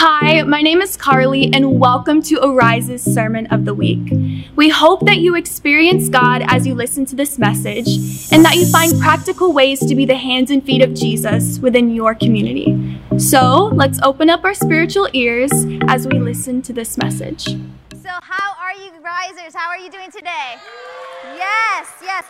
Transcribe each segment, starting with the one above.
Hi, my name is Carly, and welcome to Arise's Sermon of the Week. We hope that you experience God as you listen to this message and that you find practical ways to be the hands and feet of Jesus within your community. So let's open up our spiritual ears as we listen to this message. So, how are you, risers? How are you doing today? Yes, yes.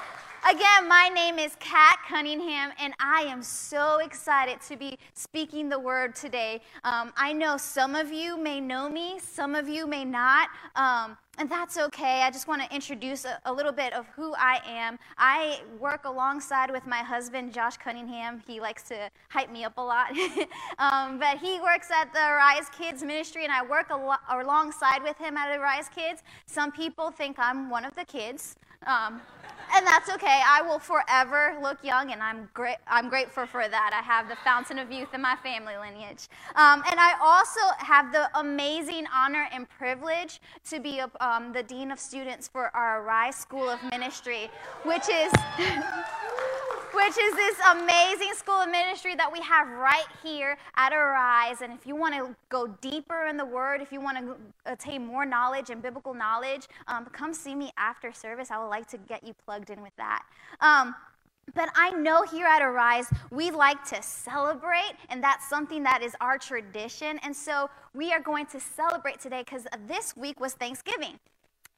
Again, my name is Kat Cunningham, and I am so excited to be speaking the word today. Um, I know some of you may know me, some of you may not. Um, and that's okay. I just want to introduce a, a, little bit of who I am. I work alongside with my husband, Josh Cunningham. He likes to hype me up a lot. um, but he works at the Rise Kids Ministry, and I work lo- alongside with him at the Rise Kids. Some people think I'm one of the kids. And that's okay. I will forever look young, and I'm great. I'm grateful for that. I have the fountain of youth in my family lineage, um, and I also have the amazing honor and privilege to be a, um, the dean of students for our Rise School of Ministry, which is. which is this amazing school of ministry that we have right here at Arise. And if you want to go deeper in the Word, if you want to attain more knowledge and biblical knowledge, um, come see me after service. I would like to get you plugged in with that. Um, but I know here at Arise, we like to celebrate, and that's something that is our tradition. And so we are going to celebrate today because this week was Thanksgiving.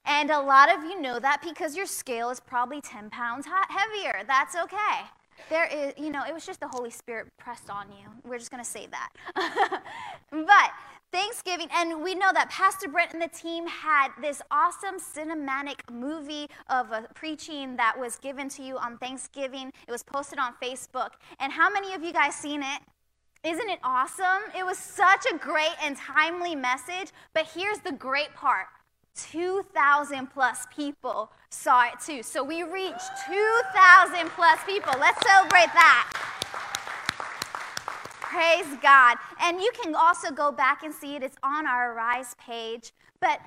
And a lot of you know that because your scale is probably 10 pounds heavier. That's okay. There is, you know, it was just the Holy Spirit pressed on you. We're just going to say that. but Thanksgiving, and we know that Pastor Brent and the team had this awesome cinematic movie of a preaching that was given to you on Thanksgiving. It was posted on Facebook. And how many of you guys seen it? Isn't it awesome? It was such a great and timely message. But here's the great part 2,000 plus people saw it too. So we reached 2,000 plus people. Let's celebrate that. Praise God. And you can also go back and see it. It's on our Rise page. But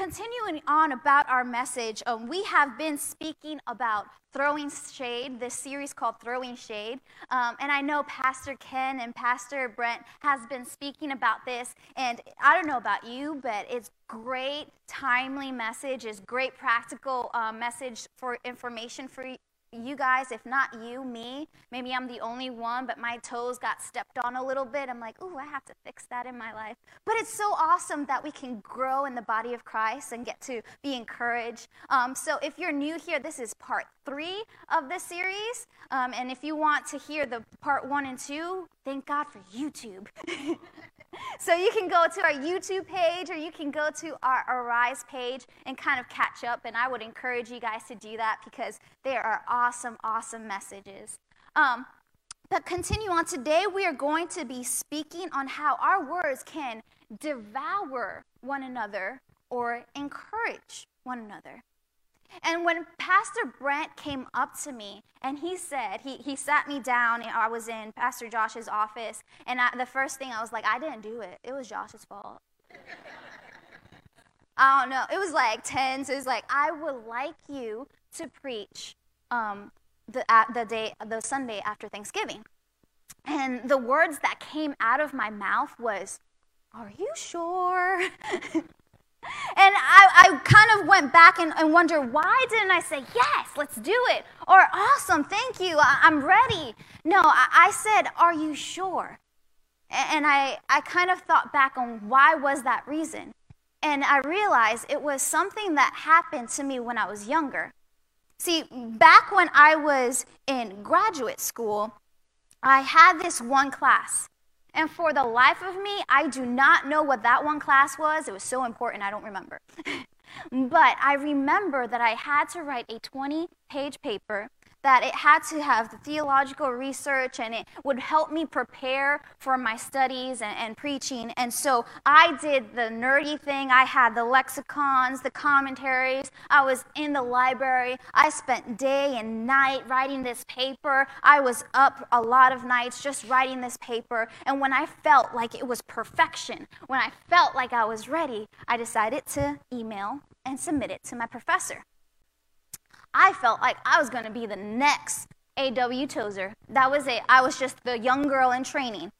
continuing on about our message, um, we have been speaking about throwing shade, this series called Throwing Shade. Um, and I know Pastor Ken and Pastor Brent has been speaking about this. And I don't know about you, but it's great, timely message. It's great practical uh, message for information for you guys, if not you, me, maybe I'm the only one, but my toes got stepped on a little bit. I'm like, ooh, I have to fix that in my life. But it's so awesome that we can grow in the body of Christ and get to be encouraged. Um, so if you're new here, this is part three of the series. Um, and if you want to hear the part one and two, thank God for YouTube. so you can go to our YouTube page or you can go to our Arise page and kind of catch up. And I would encourage you guys to do that because there are awesome, awesome messages. Um, but continue on. Today, we are going to be speaking on how our words can devour one another or encourage one another. And when Pastor Brent came up to me and he said, he, he sat me down, and I was in Pastor Josh's office, and I, the first thing I was like, I didn't do it. It was Josh's fault. I don't know. It was like 10, so it was like, I would like you to preach um, the, the day, the Sunday after Thanksgiving. And the words that came out of my mouth was, Are you sure? And I, I, kind of went back and, and wondered, why didn't I say, yes, let's do it? Or, awesome, thank you, I, am ready. No, I, I, said, are you sure? And I, I kind of thought back on why was that reason. And I realized it was something that happened to me when I was younger. See, back when I was in graduate school, I had this one class and for the life of me, I do not know what that one class was. It was so important, I don't remember. but I remember that I had to write a 20 page paper that it had to have the theological research and it would help me prepare for my studies and, and, preaching. And so I did the nerdy thing. I had the lexicons, the commentaries. I was in the library. I spent day and night writing this paper. I was up a lot of nights just writing this paper. And when I felt like it was perfection, when I felt like I was ready, I decided to email and submit it to my professor. I felt like I was going to be the next A.W. Tozer. That was it. I was just the young girl in training.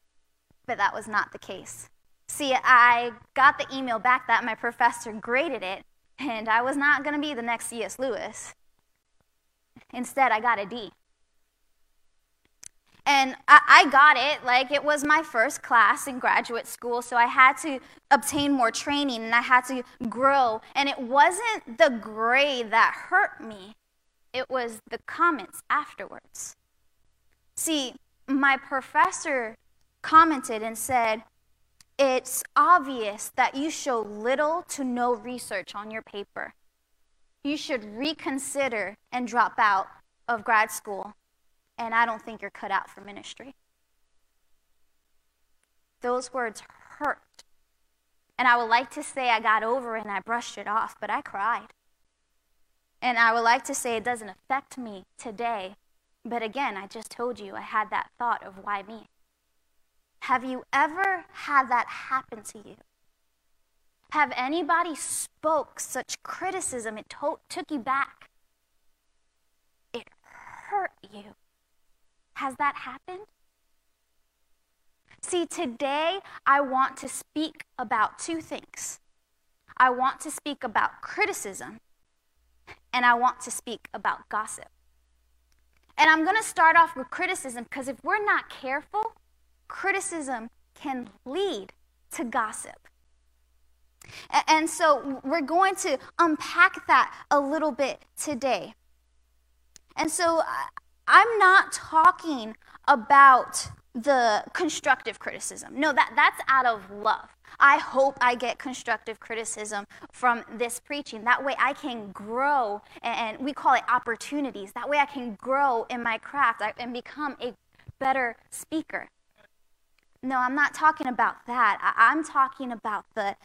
But that was not the case. See, I got the email back that my professor graded it, and I was not going to be the next C.S. Lewis. Instead, I got a D. And I, I, got it, like it was my first class in graduate school, so I had to obtain more training and I had to grow. And it wasn't the grade that hurt me, it was the comments afterwards. See, my professor commented and said, It's obvious that you show little to no research on your paper. You should reconsider and drop out of grad school and I don't think you're cut out for ministry. Those words hurt. And I would like to say I got over it and I brushed it off, but I cried. And I would like to say it doesn't affect me today, but again, I just told you I had that thought of why me. Have you ever had that happen to you? Have anybody spoke such criticism it to- took you back? It hurt you. Has that happened? See, today I want to speak about two things. I want to speak about criticism, and I want to speak about gossip. And I'm going to start off with criticism because if we're not careful, criticism can lead to gossip. And so we're going to unpack that a little bit today. And so I'm not talking about the constructive criticism. No, that, that's out of love. I hope I get constructive criticism from this preaching. That way I can grow, and we call it opportunities. That way I can grow in my craft and become a better speaker. No, I'm not talking about that. I'm talking about the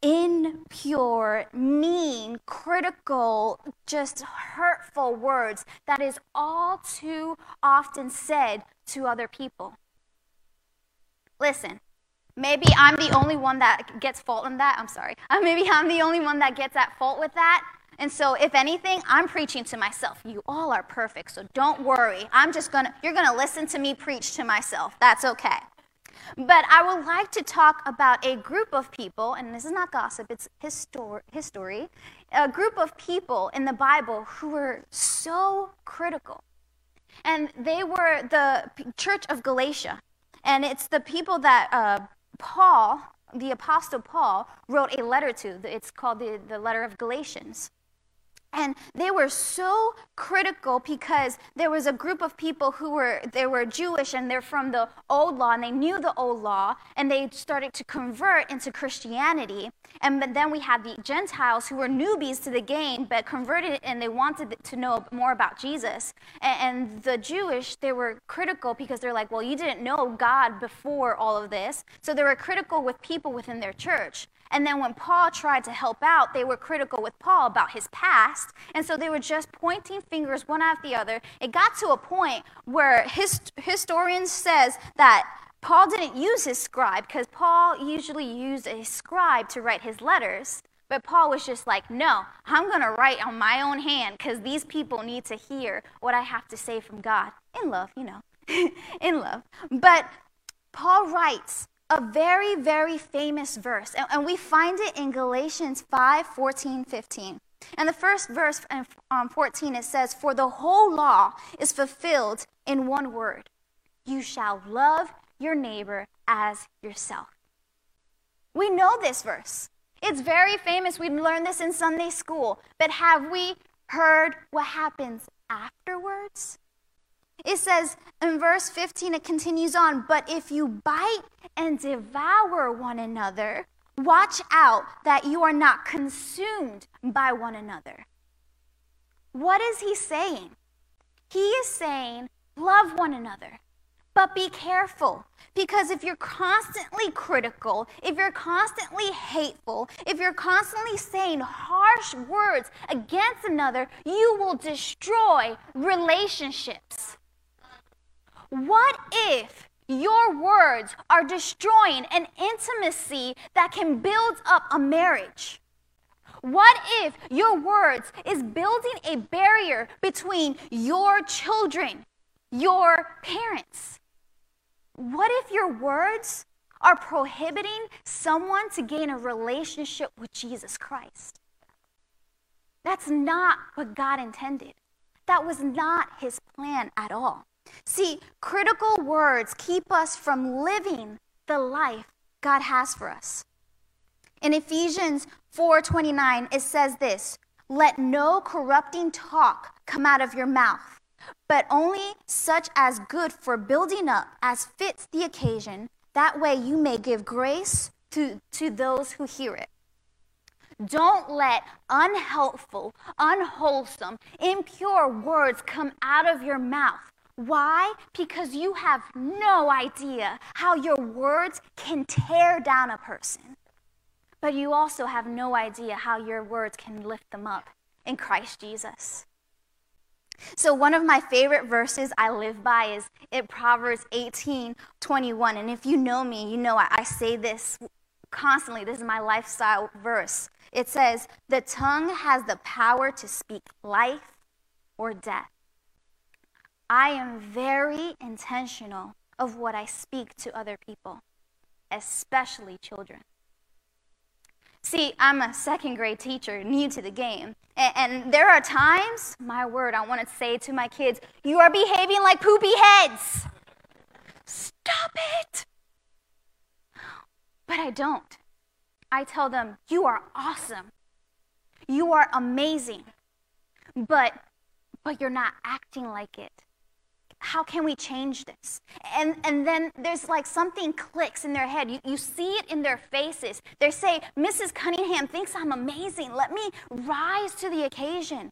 impure, mean, critical, just hurtful words that is all too often said to other people. Listen, maybe I'm the only one that gets fault in that. I'm sorry. Maybe I'm the only one that gets at fault with that. And so, if anything, I'm preaching to myself. You all are perfect, so don't worry. I'm just gonna, you're gonna listen to me preach to myself. That's okay. But I would like to talk about a group of people, and this is not gossip, it's histor- history, a group of people in the Bible who were so critical. And they were the church of Galatia. And it's the people that uh, Paul, the Apostle Paul, wrote a letter to. It's called the, the letter of Galatians. And they were so critical because there was a group of people who were they were Jewish and they're from the old law and they knew the old law and they started to convert into Christianity. And but then we had the Gentiles who were newbies to the game but converted and they wanted to know more about Jesus. And, and the Jewish they were critical because they're like, well, you didn't know God before all of this, so they were critical with people within their church. And then when Paul tried to help out, they were critical with Paul about his past. And so they were just pointing fingers one after the other. It got to a point where hist- historians says that Paul didn't use his scribe because Paul usually used a scribe to write his letters. But Paul was just like, no, I'm going to write on my own hand because these people need to hear what I have to say from God. In love, you know, in love. But Paul writes a very, very famous verse. And, and we find it in Galatians 5 14, 15. And the first verse, um, 14, it says, For the whole law is fulfilled in one word you shall love your neighbor as yourself. We know this verse. It's very famous. We learned this in Sunday school. But have we heard what happens afterwards? It says in verse 15, it continues on, but if you bite and devour one another, watch out that you are not consumed by one another. What is he saying? He is saying, love one another. But be careful, because if you're constantly critical, if you're constantly hateful, if you're constantly saying harsh words against another, you will destroy relationships. What if your words are destroying an intimacy that can build up a marriage? What if your words is building a barrier between your children, your parents? What if your words are prohibiting someone to gain a relationship with Jesus Christ. That's not what God intended. That was not his plan at all. See, critical words keep us from living the life God has for us. In Ephesians 4:29 it says this, "Let no corrupting talk come out of your mouth, but only such as good for building up as fits the occasion, that way you may give grace to, to those who hear it." Don't let unhelpful, unwholesome, impure words come out of your mouth. Why? Because you have no idea how your words can tear down a person. But you also have no idea how your words can lift them up in Christ Jesus. So, one of my favorite verses I live by is in Proverbs 18 21. And if you know me, you know I, I say this constantly. This is my lifestyle verse. It says, The tongue has the power to speak life or death. I am very intentional of what I speak to other people, especially children. See, I'm a second grade teacher, new to the game. And, there are times, my word, I want to say to my kids, you are behaving like poopy heads. Stop it. But I don't. I tell them, You are awesome. You are amazing. But but you're not acting like it. How can we change this? And and then there's like something clicks in their head. You, you see it in their faces. They say, Mrs. Cunningham thinks I'm amazing. Let me rise to the occasion.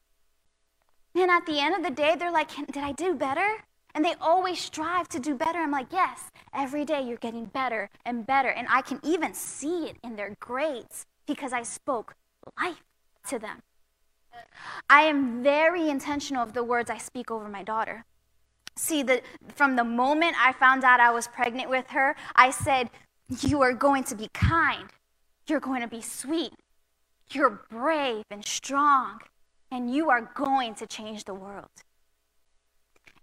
And at the end of the day, they're like, Did I do better? And they always strive to do better. I'm like, yes, every day you're getting better and better. And I can even see it in their grades because I spoke life to them. I am very intentional of the words I speak over my daughter. See, the, from the moment I found out I was pregnant with her, I said, You are going to be kind. You're going to be sweet. You're brave and strong. And you are going to change the world.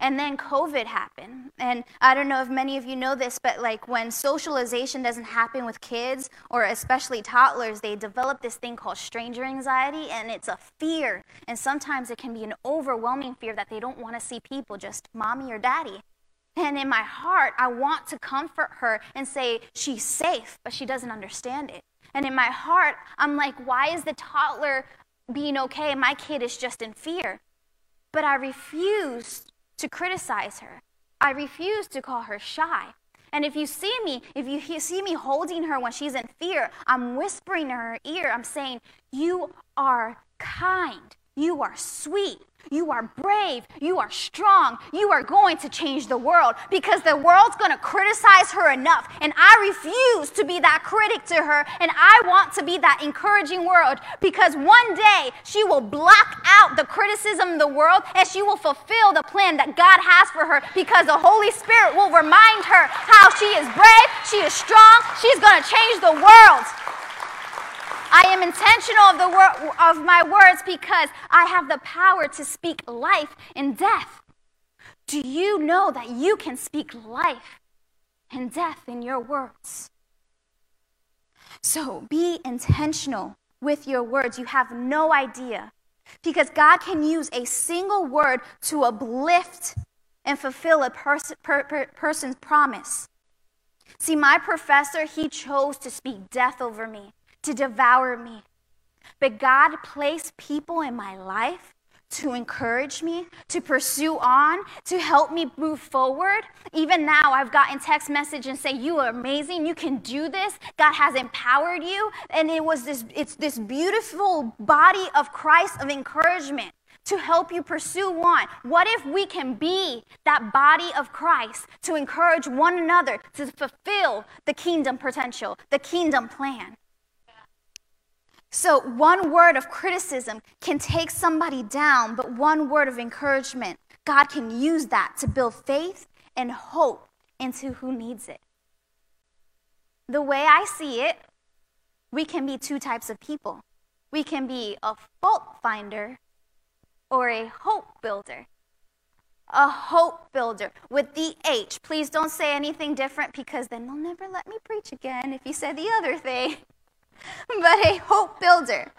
And then COVID happened. And I don't know if many of you know this, but like when socialization doesn't happen with kids, or especially toddlers, they develop this thing called stranger anxiety, and it's a fear. And sometimes it can be an overwhelming fear that they don't want to see people, just mommy or daddy. And in my heart, I want to comfort her and say, she's safe, but she doesn't understand it. And in my heart, I'm like, why is the toddler being okay? My kid is just in fear. But I refuse to criticize her. I refuse to call her shy. And if you see me, if you see me holding her when she's in fear, I'm whispering in her ear, I'm saying, You are kind. You are sweet. You are brave. You are strong. You are going to change the world because the world's going to criticize her enough. And I refuse to be that critic to her. And I want to be that encouraging word because one day she will block out the criticism of the world and she will fulfill the plan that God has for her because the Holy Spirit will remind her how she is brave, she is strong, she's going to change the world. I am intentional of, the wor- of my words because I have the power to speak life and death. Do you know that you can speak life and death in your words? So be intentional with your words. You have no idea. Because God can use a single word to uplift and fulfill a pers- per- per- person's promise. See, my professor, he chose to speak death over me to devour me. But God placed people in my life to encourage me, to pursue on, to help me move forward. Even now, I've gotten text message and say, "You are amazing. You can do this. God has empowered you." And it was this it's this beautiful body of Christ of encouragement to help you pursue on. What if we can be that body of Christ to encourage one another to fulfill the kingdom potential, the kingdom plan? So, one word of criticism can take somebody down, but one word of encouragement, God can use that to build faith and hope into who needs it. The way I see it, we can be two types of people. We can be a fault finder or a hope builder. a hope builder with the H. Please don't say anything different because then they'll never let me preach again if you said the other thing. but a hope builder.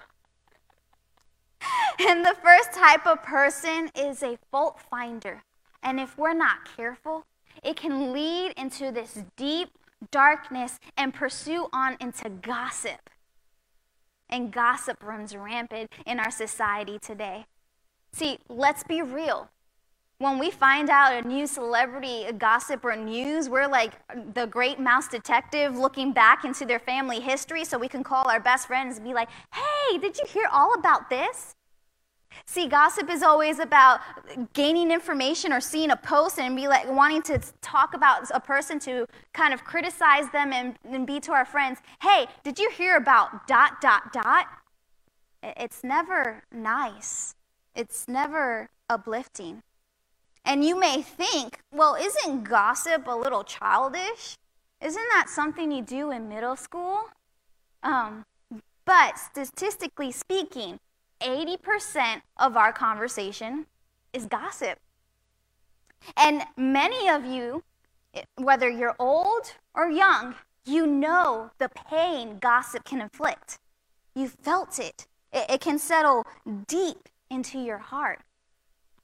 And the first type of person is a fault finder. And if we're not careful, it can lead into this deep darkness and pursue on into gossip. And gossip runs rampant in our society today. See, let's be real. When we find out a new celebrity a gossip or news, we're like the great mouse detective looking back into their family history so we can call our best friends and be like, hey, did you hear all about this? See, gossip is always about gaining information or seeing a post and be like wanting to talk about a person to kind of criticize them and, and be to our friends, hey, did you hear about dot, dot, dot? It's never nice. It's never uplifting. And you may think, well, isn't gossip a little childish? Isn't that something you do in middle school? Um, but statistically speaking, 80% of our conversation is gossip. And many of you, whether you're old or young, you know the pain gossip can inflict. You felt it. it. It can settle deep into your heart.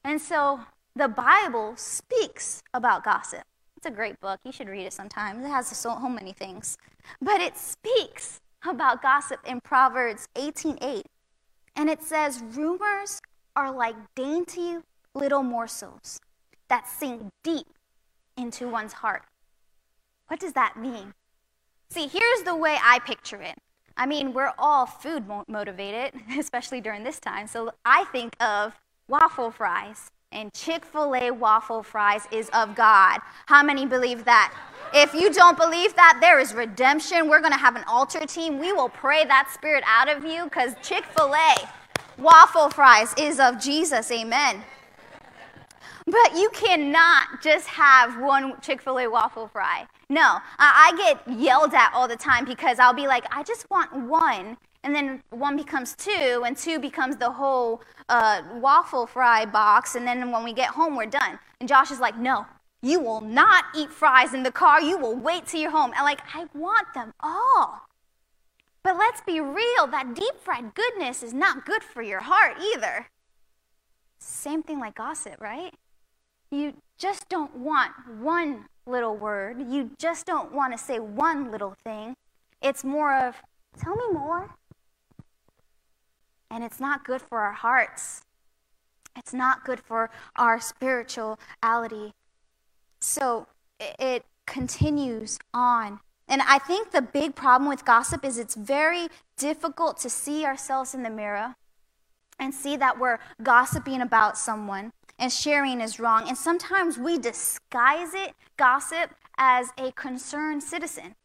And so the Bible speaks about gossip. It's a great book. You should read it sometimes. It has so, so many things. But it speaks about gossip in Proverbs 18:8. And it says, Rumors are like dainty little morsels that sink deep into one's heart. What does that mean? See, here's the way I picture it. I mean, we're all food motivated, especially during this time. So I think of waffle fries. And Chick fil A waffle fries is of God. How many believe that? If you don't believe that, there is redemption. We're going to have an altar team. We will pray that spirit out of you because Chick fil A waffle fries is of Jesus. Amen. But you cannot just have one Chick fil A waffle fry. No, I get yelled at all the time because I'll be like, I just want one. And then one becomes two, and two becomes the whole uh, waffle fry box. And then when we get home, we're done. And Josh is like, No, you will not eat fries in the car. You will wait till you're home. And like, I want them all. But let's be real that deep fried goodness is not good for your heart either. Same thing like gossip, right? You just don't want one little word. You just don't want to say one little thing. It's more of, tell me more. And it's not good for our hearts. It's not good for our spirituality. So it continues on. And I think the big problem with gossip is it's very difficult to see ourselves in the mirror and see that we're gossiping about someone and sharing is wrong. And sometimes we disguise it, gossip, as a concerned citizen.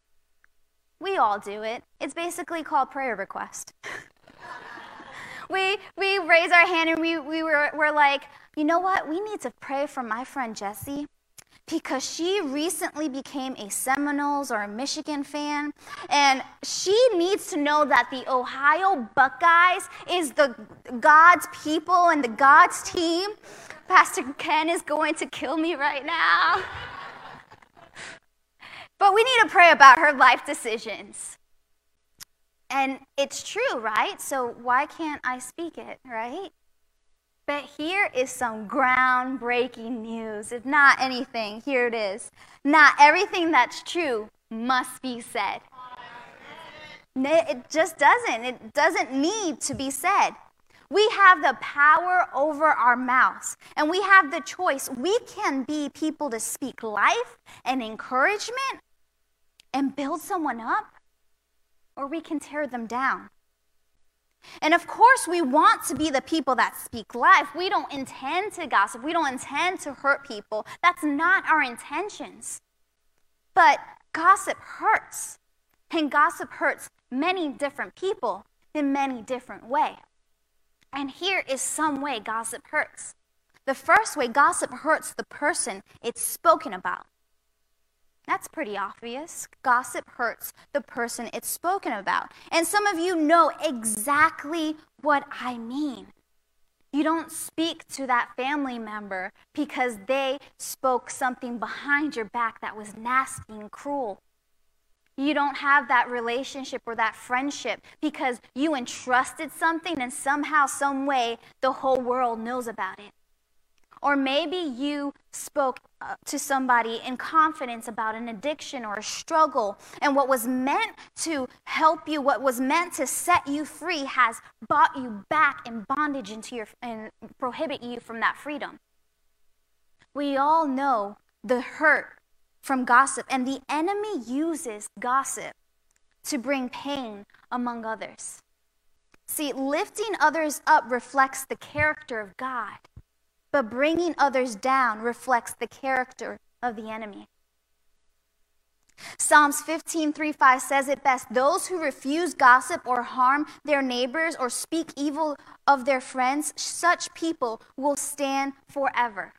We all do it. It's basically called prayer request. we, we raise our hand and we, we were, we're like, you know what? We need to pray for my friend Jessie because she recently became a Seminoles or a Michigan fan, and she needs to know that the Ohio Buckeyes is the God's people and the God's team. Pastor Ken is going to kill me right now. but we need to pray about her life decisions. And it's true, right? So why can't I speak it, right? But here is some groundbreaking news. If not anything, here it is. Not everything that's true must be said. It just doesn't. It doesn't need to be said. We have the power over our mouths, and we have the choice. We can be people to speak life and encouragement and build someone up, or we can tear them down. And of course, we want to be the people that speak life. We don't intend to gossip. We don't intend to hurt people. That's not our intentions. But gossip hurts. And gossip hurts many different people in many different ways. And here is some way gossip hurts. The first way gossip hurts the person it's spoken about. That's pretty obvious. Gossip hurts the person it's spoken about. And some of you know exactly what I mean. You don't speak to that family member because they spoke something behind your back that was nasty and cruel. You don't have that relationship or that friendship because you entrusted something and somehow, some way, the whole world knows about it. Or maybe you spoke uh, to somebody in confidence about an addiction or a struggle, and what was meant to help you, what was meant to set you free, has brought you back in bondage into your, and prohibit you from that freedom. We all know the hurt from gossip, and the enemy uses gossip to bring pain among others. See, lifting others up reflects the character of God but bringing others down reflects the character of the enemy. Psalms 15, 3, 5 says it best Those who refuse gossip or harm their neighbors or speak evil of their friends, such people will stand forever.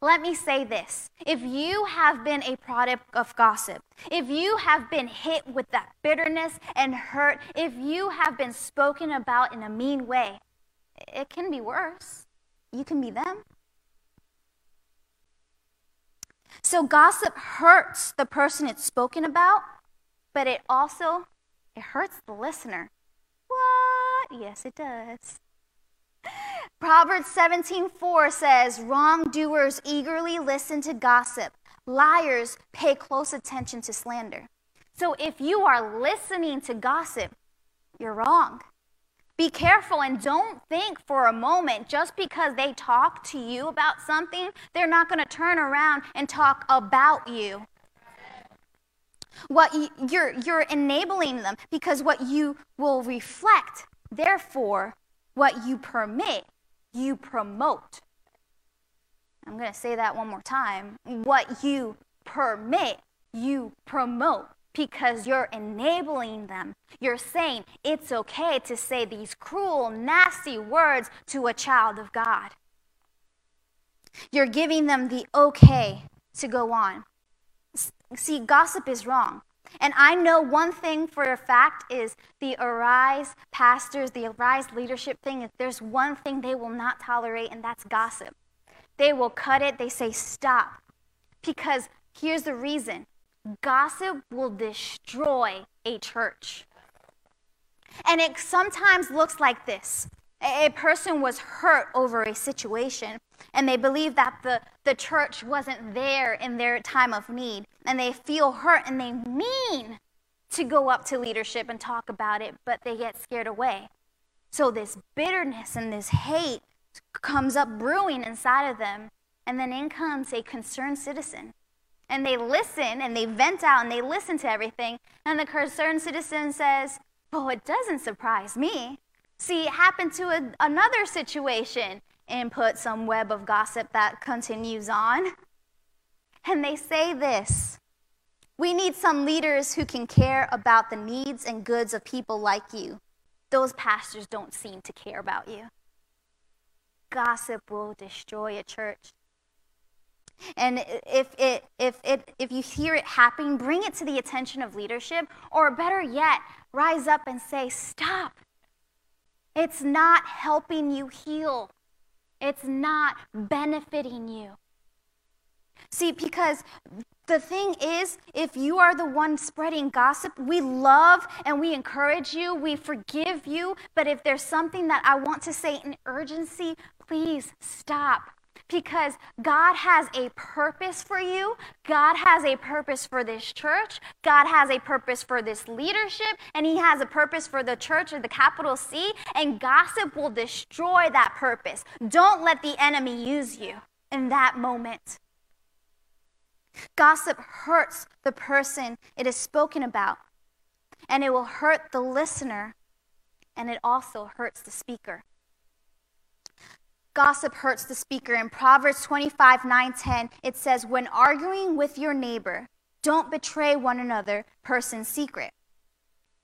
Let me say this. If you have been a product of gossip, if you have been hit with that bitterness and hurt, if you have been spoken about in a mean way, it can be worse you can be them. So gossip hurts the person it's spoken about, but it also it hurts the listener. What? Yes, it does. Proverbs 17:4 says, "Wrongdoers eagerly listen to gossip. Liars pay close attention to slander." So if you are listening to gossip, you're wrong. Be careful and don't think for a moment just because they talk to you about something, they're not going to turn around and talk about you. What you, you're you're enabling them because what you will reflect, therefore, what you permit, you promote. I'm going to say that one more time. What you permit, you promote because you're enabling them. You're saying it's okay to say these cruel, nasty words to a child of God. You're giving them the okay to go on. See, gossip is wrong. And I know one thing for a fact is the Arise pastors, the Arise leadership thing, if there's one thing they will not tolerate, and that's gossip. They will cut it, they say stop. Because here's the reason Gossip will destroy a church. And it sometimes looks like this a person was hurt over a situation, and they believe that the, the church wasn't there in their time of need, and they feel hurt and they mean to go up to leadership and talk about it, but they get scared away. So this bitterness and this hate comes up brewing inside of them, and then in comes a concerned citizen and they listen and they vent out and they listen to everything. And the concerned citizen says, Oh, it doesn't surprise me. See, it happened to a, another situation and put some web of gossip that continues on. And they say this We need some leaders who can care about the needs and goods of people like you. Those pastors don't seem to care about you. Gossip will destroy a church. And if, it, if, it, if you hear it happening, bring it to the attention of leadership, or better yet, rise up and say, Stop. It's not helping you heal, it's not benefiting you. See, because the thing is, if you are the one spreading gossip, we love and we encourage you, we forgive you. But if there's something that I want to say in urgency, please stop because God has a purpose for you. God has a purpose for this church. God has a purpose for this leadership. And He has a purpose for the church or the capital C. And gossip will destroy that purpose. Don't let the enemy use you in that moment. Gossip hurts the person it is spoken about, and it will hurt the listener, and it also hurts the speaker. Gossip hurts the speaker. In Proverbs 25, 9, 10, it says, When arguing with your neighbor, don't betray one another person's secret.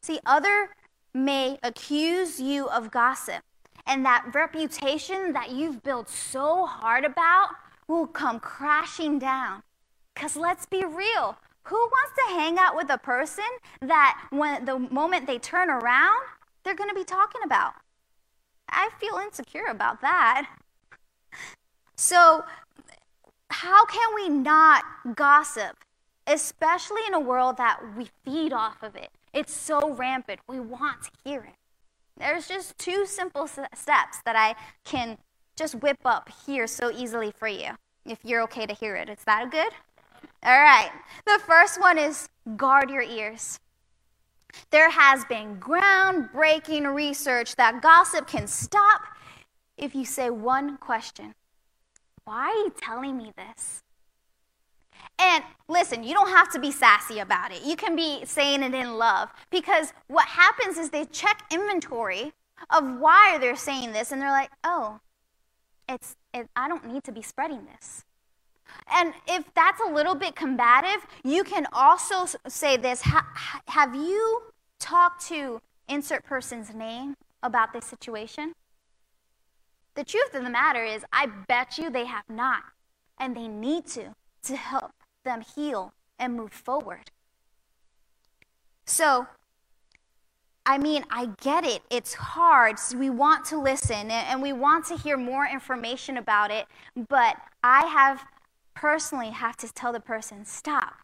See, other may accuse you of gossip, and that reputation that you've built so hard about will come crashing down. Because let's be real, who wants to hang out with a person that when the moment they turn around, they're going to be talking about? I feel insecure about that. So, how can we not gossip, especially in a world that we feed off of it? It's so rampant. We want to hear it. There's just two simple steps that I can just whip up here so easily for you if you're okay to hear it. Is that good? All right. The first one is guard your ears. There has been groundbreaking research that gossip can stop if you say one question Why are you telling me this? And listen, you don't have to be sassy about it. You can be saying it in love because what happens is they check inventory of why they're saying this and they're like, "Oh, it's it, I don't need to be spreading this." And if that's a little bit combative, you can also say this Have you talked to insert person's name about this situation? The truth of the matter is, I bet you they have not, and they need to to help them heal and move forward. So, I mean, I get it. It's hard. So we want to listen and we want to hear more information about it, but I have personally have to tell the person, stop.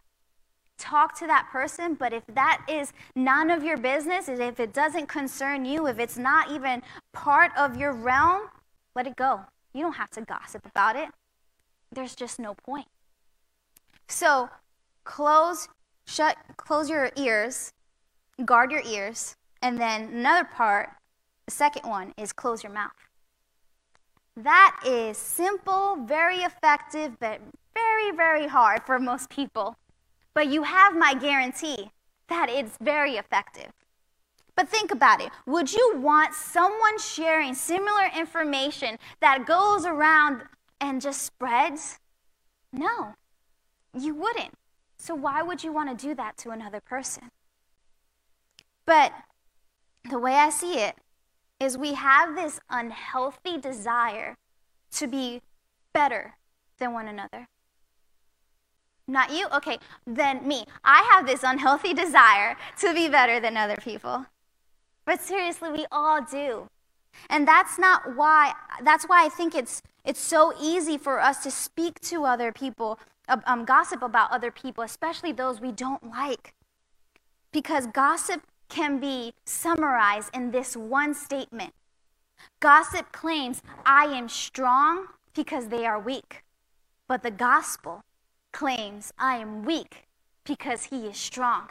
Talk to that person, but if that is none of your business, if it doesn't concern you, if it's not even part of your realm, let it go. You don't have to gossip about it. There's just no point. So, close shut close your ears, guard your ears, and then another part, the second one is close your mouth. That is simple, very effective, but very, very hard for most people. But you have my guarantee that it's very effective. But think about it. Would you want someone sharing similar information that goes around and just spreads? No, you wouldn't. So why would you want to do that to another person? But the way I see it is we have this unhealthy desire to be better than one another. Not you? Okay, then me. I have this unhealthy desire to be better than other people. But seriously, we all do. And that's not why, that's why I think it's, it's so easy for us to speak to other people, um, gossip about other people, especially those we don't like. Because gossip can be summarized in this one statement Gossip claims, I am strong because they are weak. But the gospel claims, I am weak because he is strong.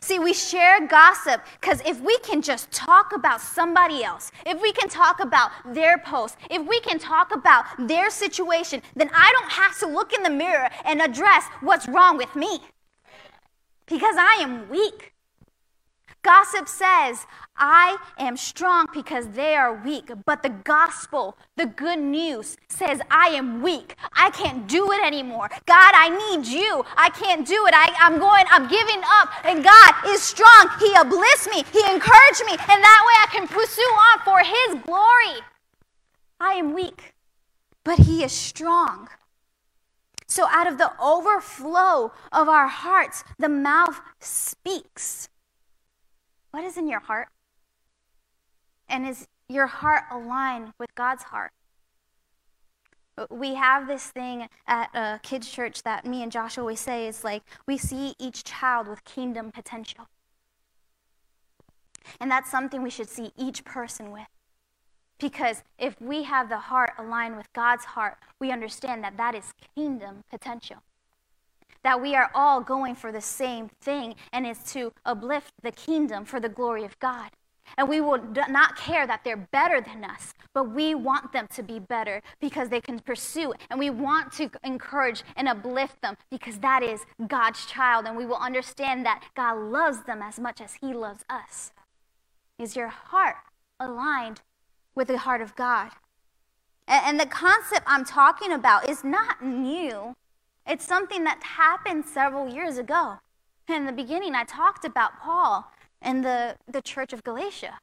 See, we share gossip because if we can just talk about somebody else, if we can talk about their post, if we can talk about their situation, then I don't have to look in the mirror and address what's wrong with me because I am weak. Gossip says, I am strong because they are weak. But the gospel, the good news, says, I am weak. I can't do it anymore. God, I need you. I can't do it. I, am going, I'm giving up. And God is strong. He uplifts me, He encouraged me. And that way I can pursue on for His glory. I am weak, but He is strong. So, out of the overflow of our hearts, the mouth speaks. What is in your heart? And is your heart aligned with God's heart? We have this thing at a kids' church that me and Josh always say is like, we see each child with kingdom potential. And that's something we should see each person with. Because if we have the heart aligned with God's heart, we understand that that is kingdom potential that we are all going for the same thing, and it's to uplift the kingdom for the glory of God. And we will not care that they're better than us, but we want them to be better because they can pursue. And we want to encourage and uplift them because that is God's child. And we will understand that God loves them as much as He loves us. Is your heart aligned with the heart of God? And, the concept I'm talking about is not new. It's something that happened several years ago. In the beginning, I talked about Paul and the, the church of Galatia.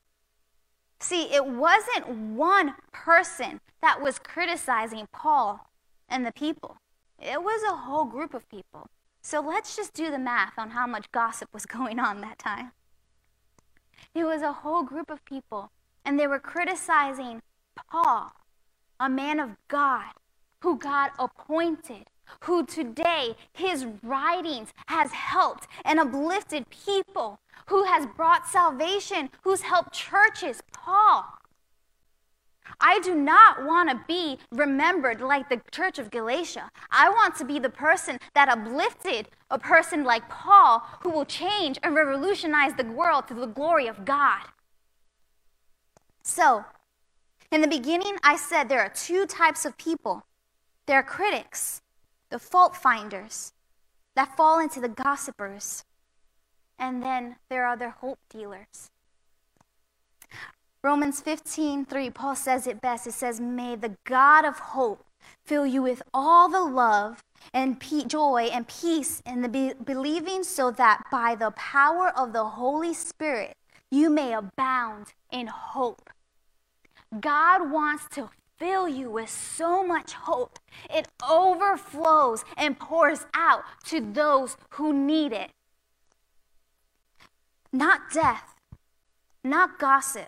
See, it wasn't one person that was criticizing Paul and the people, it was a whole group of people. So let's just do the math on how much gossip was going on that time. It was a whole group of people and they were criticizing Paul, a man of God who God appointed, who today his writings has helped and uplifted people, who has brought salvation, who's helped churches. Paul. I do not want to be remembered like the church of Galatia. I want to be the person that uplifted a person like Paul who will change and revolutionize the world to the glory of God. So, in the beginning, I said there are two types of people there are critics, the fault finders, that fall into the gossipers, and then there are the hope dealers. Romans 15, 3, Paul says it best. It says, May the God of hope fill you with all the love and pe- joy and peace in the be- believing, so that by the power of the Holy Spirit you may abound in hope. God wants to fill you with so much hope. It overflows and pours out to those who need it. Not death, not gossip,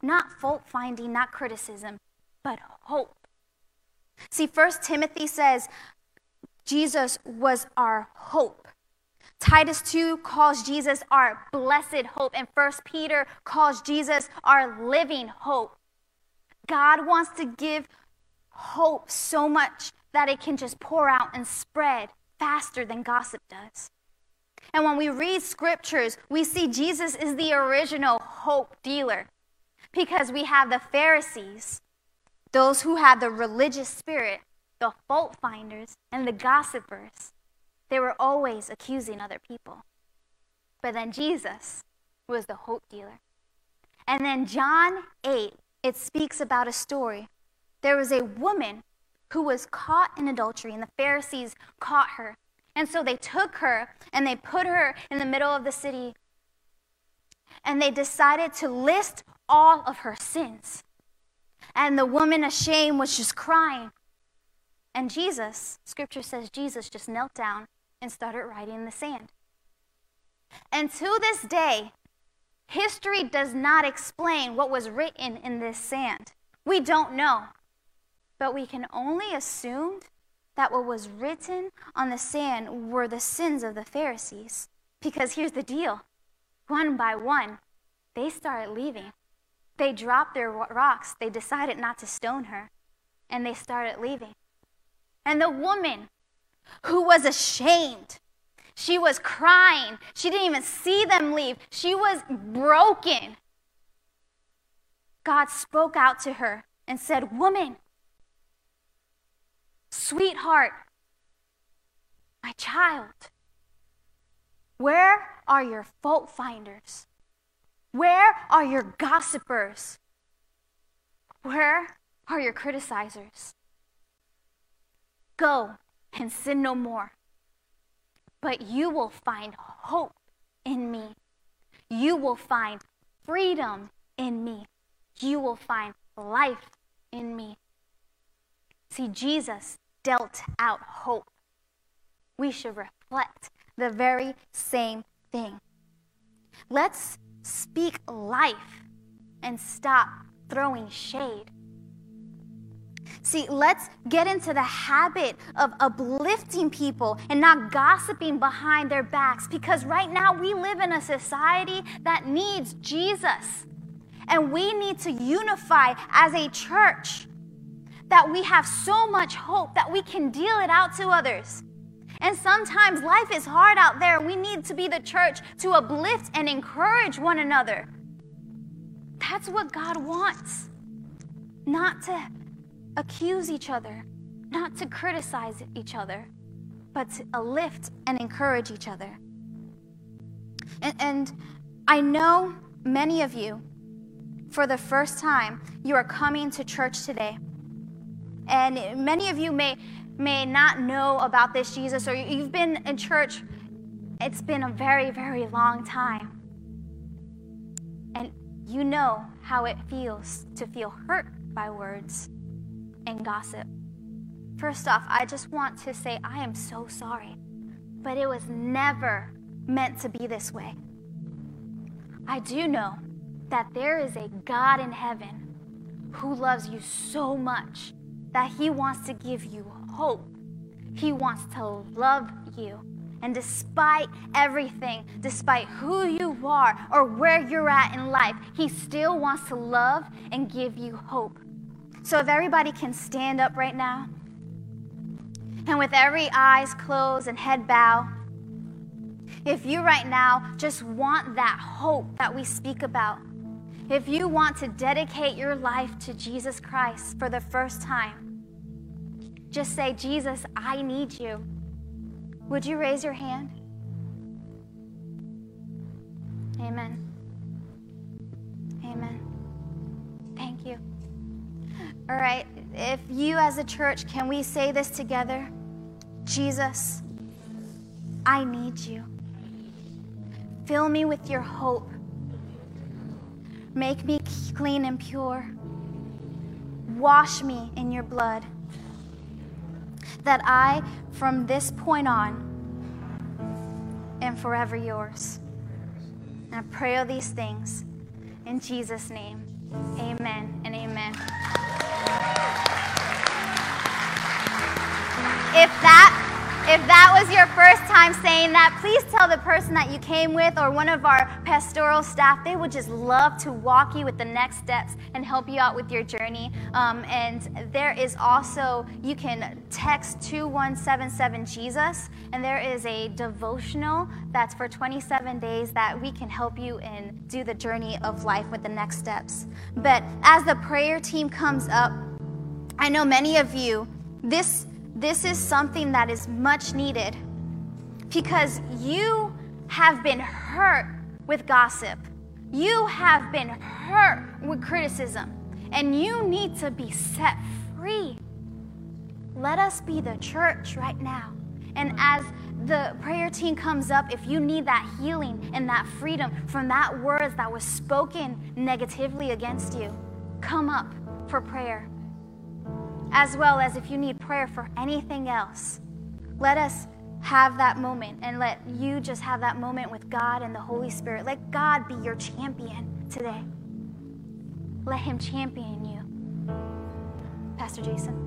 not fault finding, not criticism, but hope. See, First Timothy says Jesus was our hope. Titus 2 calls Jesus our blessed hope, and First Peter calls Jesus our living hope. God wants to give hope so much that it can just pour out and spread faster than gossip does. And when we read scriptures, we see Jesus is the original hope dealer because we have the Pharisees, those who had the religious spirit, the fault finders, and the gossipers. They were always accusing other people. But then Jesus was the hope dealer. And then John 8 it speaks about a story. There was a woman who was caught in adultery, and the Pharisees caught her. And so they took her and they put her in the middle of the city. And they decided to list all of her sins. And the woman, ashamed, was just crying. And Jesus, scripture says Jesus just knelt down and started writing in the sand. And to this day, History does not explain what was written in this sand. We don't know. But we can only assume that what was written on the sand were the sins of the Pharisees. Because here's the deal one by one, they started leaving. They dropped their rocks. They decided not to stone her. And they started leaving. And the woman who was ashamed she was crying. She didn't even see them leave. She was broken. God spoke out to her and said, Woman, sweetheart, my child, where are your fault finders? Where are your gossipers? Where are your criticizers? Go and sin no more but you will find hope in me. You will find freedom in me. You will find life in me. See, Jesus dealt out hope. We should reflect the very same thing. Let's speak life and stop throwing shade. See, let's get into the habit of uplifting people and not gossiping behind their backs because right now we live in a society that needs Jesus. And we need to unify as a church that we have so much hope that we can deal it out to others. And sometimes life is hard out there. We need to be the church to uplift and encourage one another. That's what God wants. Not to accuse each other, not to criticize each other, but to lift and encourage each other. And, and I know many of you, for the first time, you are coming to church today. And many of you may, may not know about this Jesus, or you've been in church, it's been a very, very long time. And you know how it feels to feel hurt by words and gossip. First off, I just want to say I am so sorry, but it was never meant to be this way. I do know that there is a God in heaven who loves you so much that he wants to give you hope. He wants to love you. And despite everything, despite who you are or where you're at in life, He still wants to love and give you hope. So if everybody can stand up right now, and with every eyes closed and head bow, if you right now just want that hope that we speak about, if you want to dedicate your life to Jesus Christ for the first time, just say, Jesus, I need you. Would you raise your hand? Amen. Amen. Thank you. All right, if you as a church, can we say this together? Jesus, I need you. Fill me with your hope. Make me clean and pure. Wash me in your blood that I, from this point on, am forever yours. And I pray all these things in Jesus' name. Amen and amen. If that if that was your first time saying that, please tell the person that you came with or one of our pastoral staff. They would just love to walk you with the next steps and help you out with your journey. Um, and there is also, you can text 2177 Jesus, and there is a devotional that's for 27 days that we can help you and do the journey of life with the next steps. But as the prayer team comes up, I know many of you, this this is something that is much needed because you have been hurt with gossip. You have been hurt with criticism, and you need to be set free. Let us be the church right now. And as the prayer team comes up, if you need that healing and that freedom from that words that was spoken negatively against you, come up for prayer as well as if you need prayer for anything else. Let us have that moment and let you just have that moment with God and the Holy Spirit. Let God be your champion today. Let Him champion you. Pastor Jason.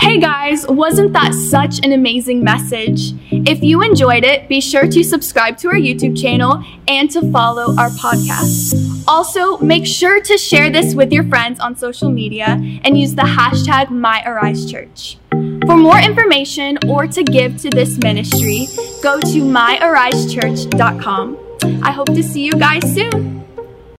Hey guys, wasn't that such an amazing message? If you enjoyed it, be sure to subscribe to our YouTube channel and to follow our podcast. Also, make sure to share this with your friends on social media and use the hashtag MyAriseChurch. For more information or to give to this ministry, go to myarisechurch.com. I hope to see you guys soon.